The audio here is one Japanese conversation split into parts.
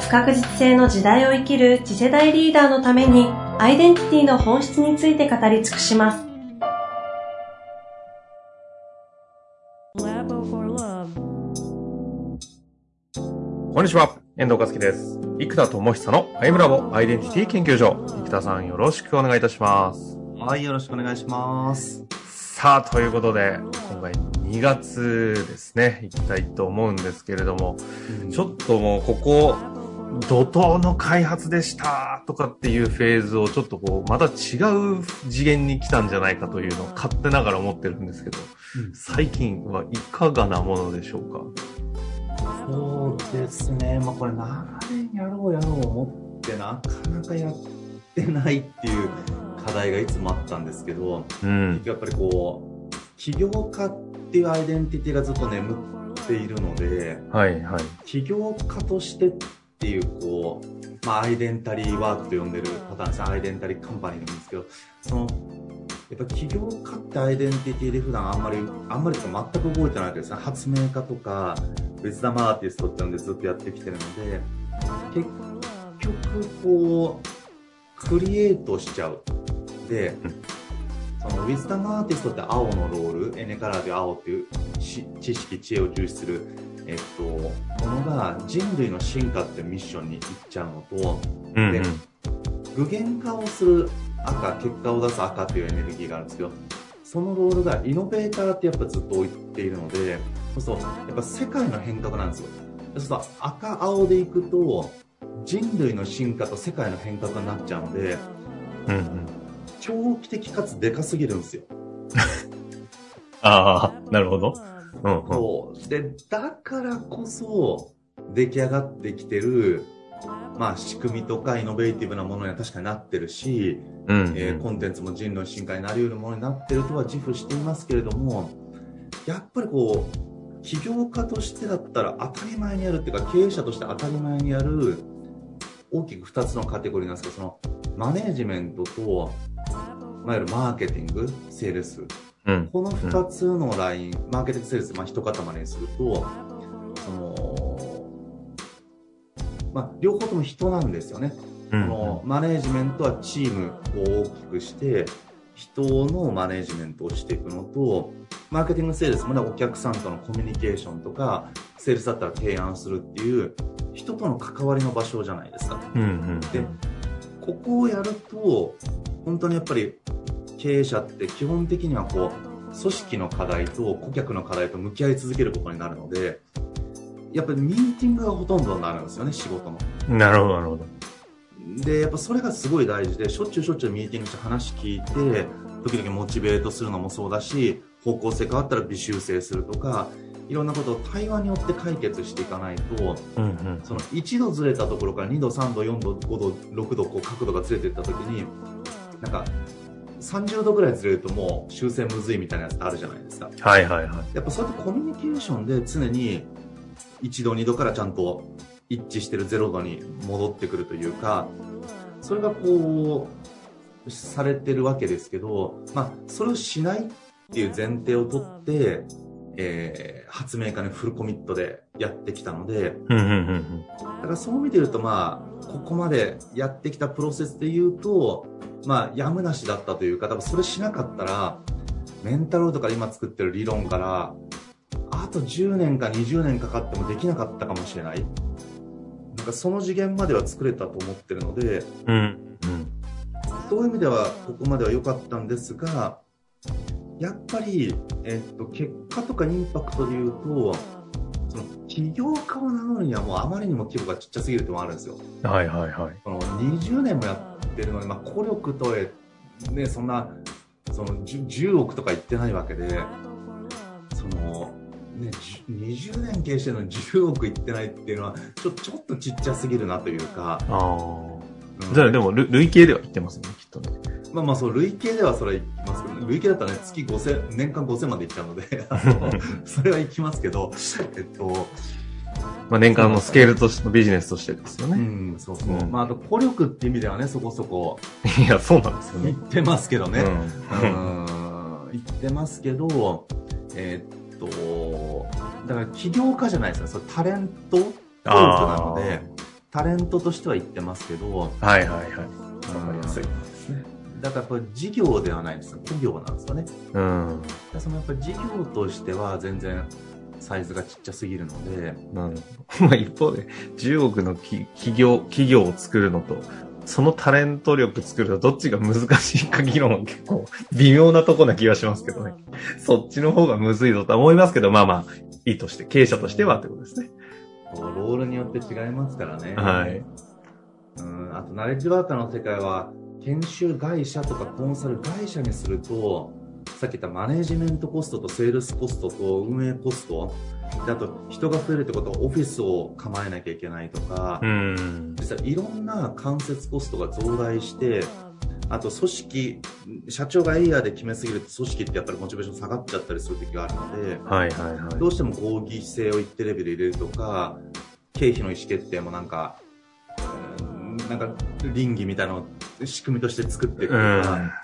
不確実性の時代を生きる次世代リーダーのためにアイデンティティの本質について語り尽くします。こんにちは、遠藤和樹です。生田智久のアイムラボアイデンティティ研究所。生田さんよろしくお願いいたします。はい、よろしくお願いします。さあ、ということで、今回2月ですね、行きたいと思うんですけれども、うん、ちょっともうここ、怒涛の開発でしたとかっていうフェーズをちょっとこう、また違う次元に来たんじゃないかというのを勝手ながら思ってるんですけど、うん、最近はいかがなものでしょうか？そうですね、まあこれ長年やろうやろう思ってなかなかやってないっていう課題がいつもあったんですけど、うん、やっぱりこう、起業家っていうアイデンティティがずっと眠っているので、はいはい、起業家としてってていう、こう、まあ、アイデンタリーワークと呼んでるパターンですアイデンタリーカンパニーなんですけど、その、やっぱ起業家ってアイデンティティで普段あんまり、あんまり全く覚えてないわけですね。発明家とか、別玉アーティストって呼んでずっとやってきてるので、結局こう、クリエイトしちゃう。で、そのウィズダムアーティストって青のロール、エネカラーで青っていう知識、知恵を重視するえっと、ものが人類の進化ってミッションにいっちゃうのと、うんうん、で具現化をする赤結果を出す赤というエネルギーがあるんですけどそのロールがイノベーターってやっぱずっと置いているのでそうするとやっぱ世界の変革なんですよ。そうすると赤青でいくと人類の進化と世界の変革になっちゃうので、うんうん、長期的かつでかすぎるんですよ。ああなるほどうんそう。でだからこそ出来上がってきてるまあ、仕組みとかイノベーティブなものには確かになってるし、うん、えー、コンテンツも人類進化になりうるものになってるとは自負していますけれどもやっぱりこう起業家としてだったら当たり前にやるっていうか経営者として当たり前にやる大きく2つのカテゴリーなんですけどそのマネージメントと、まあ、いわゆるマーケティングセールスうん、この2つのライン、マーケティングセールス、まあ、一塊にすると、その、まあ、両方とも人なんですよね。うん、のマネージメントはチームを大きくして、人のマネージメントをしていくのと、マーケティングセールスもね、お客さんとのコミュニケーションとか、セールスだったら提案するっていう、人との関わりの場所じゃないですか。うんうん、で、ここをやると、本当にやっぱり経営者って基本的にはこう組織の課題と顧客の課題と向き合い続けることになるのでやっぱりミーティングがほとんどになるんですよね仕事の。なるほどなるほど。でやっぱそれがすごい大事でしょっちゅうしょっちゅうミーティングして話聞いて時々モチベートするのもそうだし方向性変わったら微修正するとかいろんなことを対話によって解決していかないと、うんうん、その1度ずれたところから2度3度4度5度6度こう角度がずれていった時になんか30度ぐらいずれるともう修正むずいみたいなやつってあるじゃないですか。はいはいはい。やっぱそうやってコミュニケーションで常に1度2度からちゃんと一致してる0度に戻ってくるというか、それがこう、されてるわけですけど、まあ、それをしないっていう前提をとって、えー、発明家にフルコミットでやってきたので、だからそう見てるとまあ、ここまでやってきたプロセスで言うと、まあ、やむなしだったというか、多分それしなかったら、メンタルとか今作ってる理論から、あと10年か20年かかってもできなかったかもしれない。なんかその次元までは作れたと思ってるので、うん、うん、そういう意味ではここまでは良かったんですが、やっぱり、えっと、結果とかインパクトで言うと、その起業家を名乗るにはもうあまりにも規模がちっちゃすぎるってもあるんですよ。はいはいはい。この20年もやってるのに、まあ、孤力とえ、ね、そんな、その 10, 10億とか言ってないわけで、その、ね、20年経営してるのに10億いってないっていうのはちょちょっとちっちゃすぎるなというか。あ、うん、じゃあでも累計ではいってますねきっとね。まあまあそう累計ではそれはいきます累計だったらね月5000年間5000までいっちゃうので それはいきますけどえっとまあ年間のスケールとしてのビジネスとしてですよね。うん、そうそう。うん、まああと、孤力って意味ではね、そこそこ。いや、そうなんですよね。言ってますけどね。うん。うん言ってますけど、えー、っと、だから起業家じゃないですか、それタレント教育なので、タレントとしては言ってますけど、はいはいはい。わかりやすい。だからこれ事業ではないんですよ。企業なんですよね。うん。そのやっぱり事業としては全然サイズがちっちゃすぎるので。なるほど。まあ一方で、10億の企業、企業を作るのと、そのタレント力作るとどっちが難しいか議論は結構微妙なとこな気がしますけどね。そっちの方がむずいぞとは思いますけど、まあまあ、いいとして、経営者としてはってことですね。ロールによって違いますからね。はい。うん、あと、ナレッジワーカーの世界は、研修会社とかコンサル会社にすると、さっき言ったマネジメントコストとセールスコストと運営コスト、であと人が増えるってことはオフィスを構えなきゃいけないとか、実はいろんな間接コストが増大して、あと組織、社長がエイヤーで決めすぎると組織ってやっぱりモチベーション下がっちゃったりする時があるので、はいはいはい、どうしても合議制を一定レベル入れるとか、経費の意思決定もなんか、なんか倫理みたいなのを仕組みとして作っていくとか、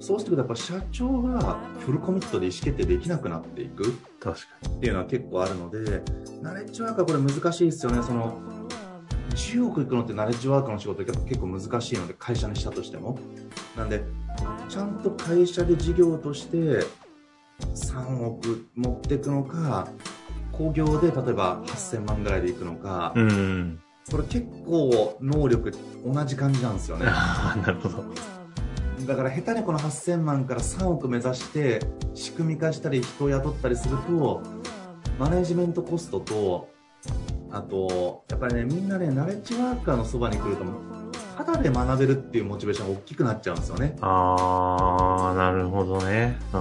そうしてくるとやっぱ社長がフルコミットで意思決定できなくなっていく確かに。っていうのは結構あるのでナレッジワークはこれ難しいですよね。その10億いくのってナレッジワークの仕事って結構難しいので会社にしたとしても。なんでちゃんと会社で事業として3億持っていくのか工業で例えば8000万ぐらいでいくのか、うん、これ結構能力同じ感じなんですよね。なるほど。だから下手にこの8000万から3億目指して仕組み化したり人を雇ったりするとマネジメントコストとあとやっぱりねみんなねナレッジワーカーのそばに来るとただで学べるっていうモチベーションが大きくなっちゃうんですよね。ああなるほどね。う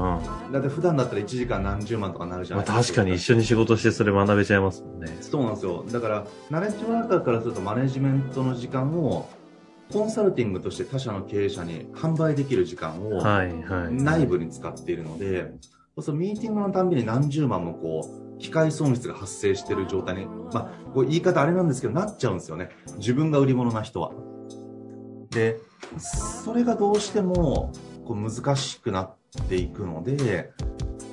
ん。だって普段だったら1時間何十万とかなるじゃないですか、まあ、確かに一緒に仕事してそれ学べちゃいますもんね。そうなんですよ。だからナレッジワーカーからするとマネジメントの時間をコンサルティングとして他社の経営者に販売できる時間を内部に使っているので、そうするとミーティングのたんびに何十万もこう、機械損失が発生している状態に、まあ、こう言い方あれなんですけど、なっちゃうんですよね。自分が売り物な人は。で、それがどうしてもこう難しくなっていくので、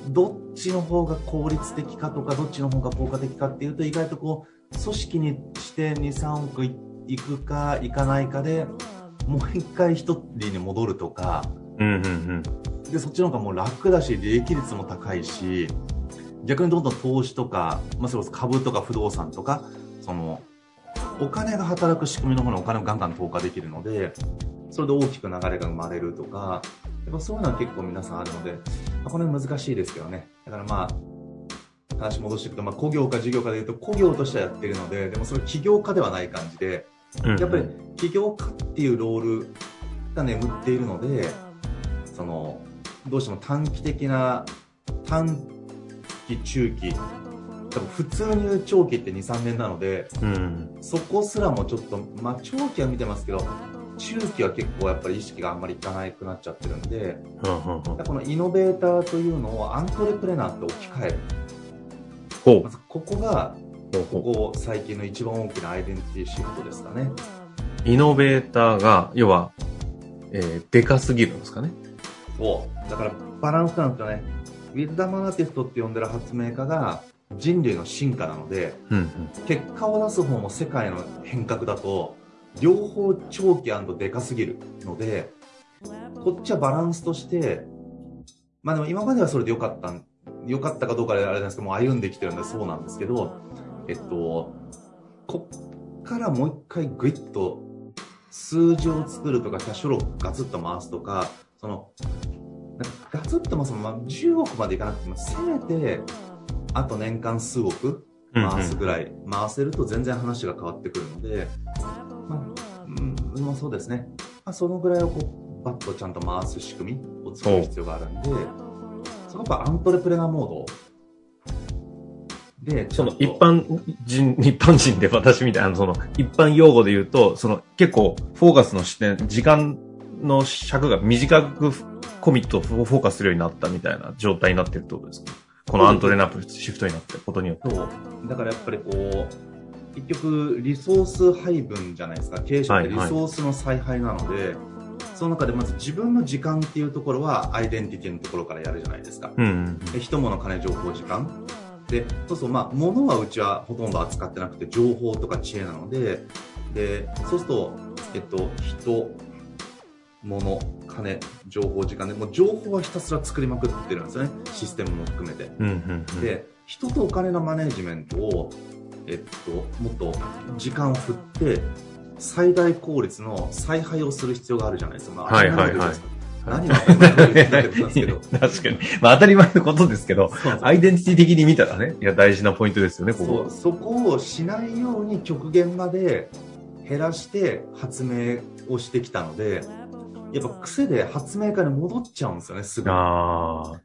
どっちの方が効率的かとか、どっちの方が効果的かっていうと、意外とこう、組織にして2、3億いくか行かないかでもう一回一人に戻るとか、うんうんうん、でそっちの方がもう楽だし利益率も高いし逆にどんどん投資とか、まあ、それこそ株とか不動産とかそのお金が働く仕組みの方にお金をガンガン投下できるのでそれで大きく流れが生まれるとかやっぱそういうのは結構皆さんあるので、まあ、これ難しいですけどね。だからまあ話戻していくと、まあ、工業か事業かでいうと工業としてはやってるのででもそれ起業家ではない感じでやっぱり起業家っていうロールが眠っているのでそのどうしても短期的な短期中期多分普通に言う長期って23年なので、うん、そこすらもちょっと、まあ、長期は見てますけど中期は結構やっぱり意識があんまりいかなくなっちゃってるんで、うんうん、このイノベーターというのをアントレプレナーって置き換えるまずここがここ最近の一番大きなアイデンティティシフトですかね。イノベーターが、要は、えー、でかすぎるんですかね。そう。だからバランスなんですよね。ウィズダマーティストって呼んでる発明家が人類の進化なので、うんうん、結果を出す方も世界の変革だと、両方長期でかすぎるので、こっちはバランスとして、まあでも今まではそれでよかった、よかったかどうかであれなんですけども、歩んできてるんでそうなんですけど、えっと、こっからもう一回グイッと数字を作るとか、キャッシュローガツッと回すとか、その、ガツッと回すまあ、10億までいかなくても、せめて、あと年間数億回すぐらい、回せると全然話が変わってくるので、まあ、うん、まあ、そうですね。まあ、そのぐらいをこう、バッとちゃんと回す仕組みを作る必要があるんで、そのやっぱアントレプレナーモードで、その一般人、一般人で私みたいな、その一般用語で言うと、その結構フォーカスの視点、時間の尺が短くコミットをフォーカスするようになったみたいな状態になってるってことですか？このアントレナップシフトになってることによって。そう。だからやっぱりこう、結局リソース配分じゃないですか。経営者ってリソースの采配なので、はいはい、その中でまず自分の時間っていうところはアイデンティティのところからやるじゃないですか。うん、うん、人物金情報時間。で、そうそう、まあ、物はうちはほとんど扱ってなくて、情報とか知恵なので、で、そうすると、えっと、人、物、金、情報、時間で、もう情報はひたすら作りまくってるんですよね。システムも含めて。うんうんうん、で、人とお金のマネジメントを、えっと、もっと時間を振って、最大効率の采配をする必要があるじゃないですか。まあ、はいはいはい。何が当たり前ですけど。確かに。まあ当たり前のことですけど、アイデンティティ的に見たらね、いや大事なポイントですよね、ここそこをしないように極限まで減らして発明をしてきたので、やっぱ癖で発明家に戻っちゃうんですよね、すぐ。ああ。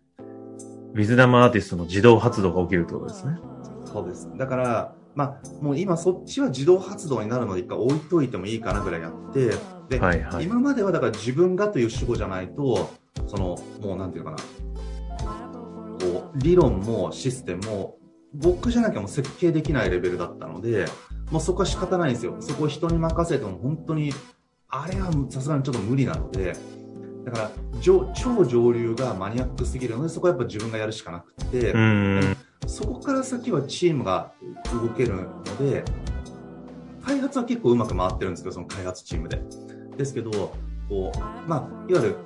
ウィズダムアーティストの自動発動が起きるってことですね。そうです。だから、まあ、もう今そっちは自動発動になるので一回置いといてもいいかなぐらいやって、で、はいはい、今まではだから自分がという主語じゃないと、その、もうなんていうかな、こう、理論もシステムも、僕じゃなきゃもう設計できないレベルだったので、もうそこは仕方ないんですよ。そこを人に任せても本当に、あれはさすがにちょっと無理なので、だから超上流がマニアックすぎるのでそこはやっぱ自分がやるしかなくてそこから先はチームが動けるので開発は結構うまく回ってるんですけどその開発チームで。ですけどこう、まあ、いわゆる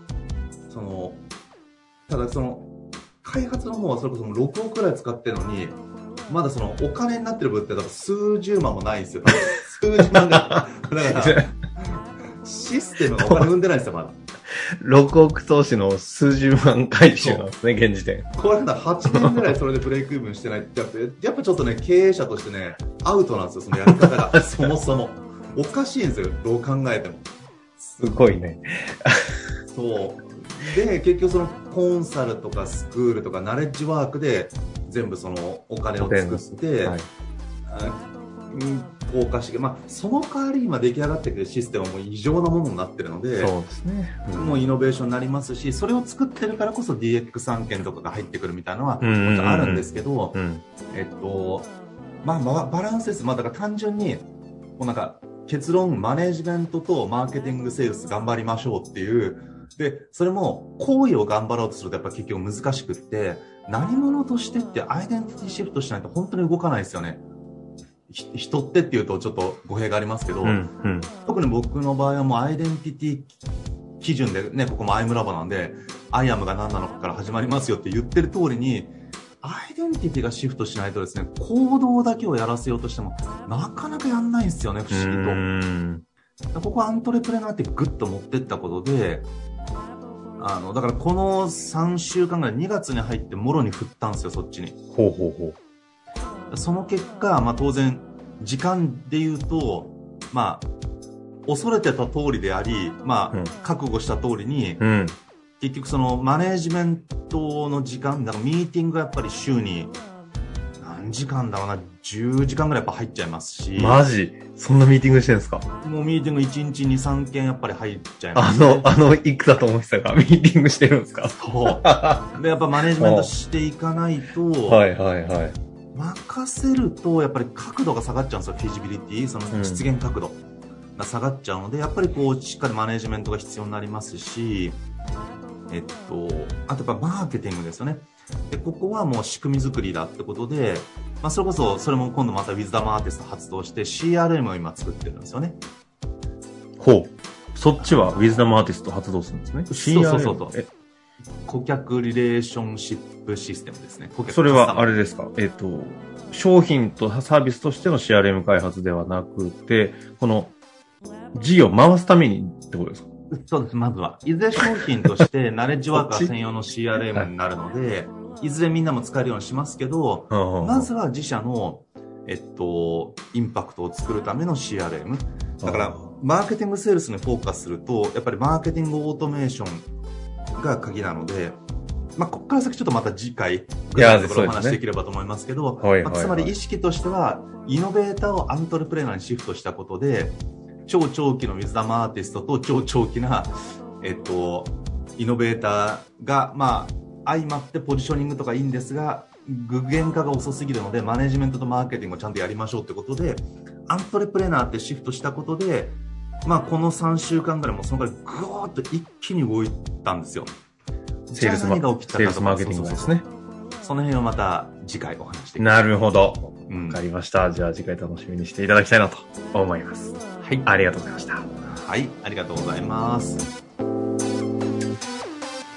そのただその開発の方はそれこそ6億くらい使ってるのにまだそのお金になってる分って多分数十万もないんですよ。数十万が。だからシステムがお金生んでないんですよまだ6億投資の数十万回収なんですね、現時点。これだ、8年ぐらいそれでブレイクイーブンしてないって、やっぱちょっとね、経営者としてね、アウトなんですよ、そのやり方が。そもそも。おかしいんですよ、どう考えても。すごいね。そう。で、結局そのコンサルとかスクールとかナレッジワークで全部そのお金を作って、はい、投下して、まあ、その代わり今出来上がってくるシステムも異常なものになってるので、そうですね。うん、もうイノベーションになりますし、それを作ってるからこそ DX 案件とかが入ってくるみたいなのは、もちろんあるんですけど、えっと、まあ、バランスです。まあ、だから単純に、もうなんか、結論、マネージメントとマーケティングセールス頑張りましょうっていう、で、それも行為を頑張ろうとするとやっぱ結局難しくって、何者としてってアイデンティティシフトしないと本当に動かないですよね。人ってっていうとちょっと語弊がありますけど、うんうん、特に僕の場合はもうアイデンティティ基準でね、ここもアイムラボなんで、アイアムが何なのかから始まりますよって言ってる通りに、アイデンティティがシフトしないとですね、行動だけをやらせようとしても、なかなかやんないんですよね、不思議と。ここアントレプレナーってグッと持ってったことで、あの、だからこの3週間ぐらい、2月に入ってもろに振ったんですよ、そっちに。ほうほうほう。その結果、まあ、当然時間で言うと、まあ、恐れてた通りであり、まあ、うん、覚悟した通りに、うん、結局そのマネージメントの時間、だからミーティングがやっぱり週に何時間だろうな、10時間ぐらいやっぱ入っちゃいますし。マジ？そんなミーティングしてるんですか？もうミーティング1日2、3件やっぱり入っちゃいます、ね、あの、あの、いくだと思ってたか、ミーティングしてるんですか？そう。で、やっぱマネージメントしていかないと、はいはいはい。任せると、やっぱり角度が下がっちゃうんですよ、フィジビリティ、その実現角度が下がっちゃうので、やっぱりこう、しっかりマネジメントが必要になりますし、えっと、あとやっぱマーケティングですよね。で、ここはもう仕組み作りだってことで、まあ、それこそ、それも今度またウィズダムアーティスト発動して CRM を今作ってるんですよね。ほう。そっちはウィズダムアーティスト発動するんですね。そうそうそうそう。顧客リレーションシップシステムですね。それはあれですか？えっ、ー、と、商品とサービスとしての CRM 開発ではなくて、この事業を回すためにってことですか？そうです、まずは。いずれ商品として ナレッジワーカー専用の CRM になるので、いずれみんなも使えるようにしますけど、まずは自社の、えっと、インパクトを作るための CRM。だから、マーケティングセールスにフォーカスすると、やっぱりマーケティングオートメーションが鍵なので、まあ、ここから先ちょっとまた次回、具体のところお話しできればと思いますけど、はいまあ、つまり意識としては、イノベーターをアントレプレーナーにシフトしたことで、超長期の水玉アーティストと超長期な、えっと、イノベーターが、まあ、相まってポジショニングとかいいんですが、具現化が遅すぎるので、マネジメントとマーケティングをちゃんとやりましょうってことで、アントレプレーナーってシフトしたことで、まあ、この3週間ぐらいもそのぐらいぐーっと一気に動いたんですよ。セールスマーケティングですね。その辺をまた次回お話してなるほど。うんわかりました。じゃあ次回楽しみにしていただきたいなと思います。はい。ありがとうございました。はい、ありがとうございます。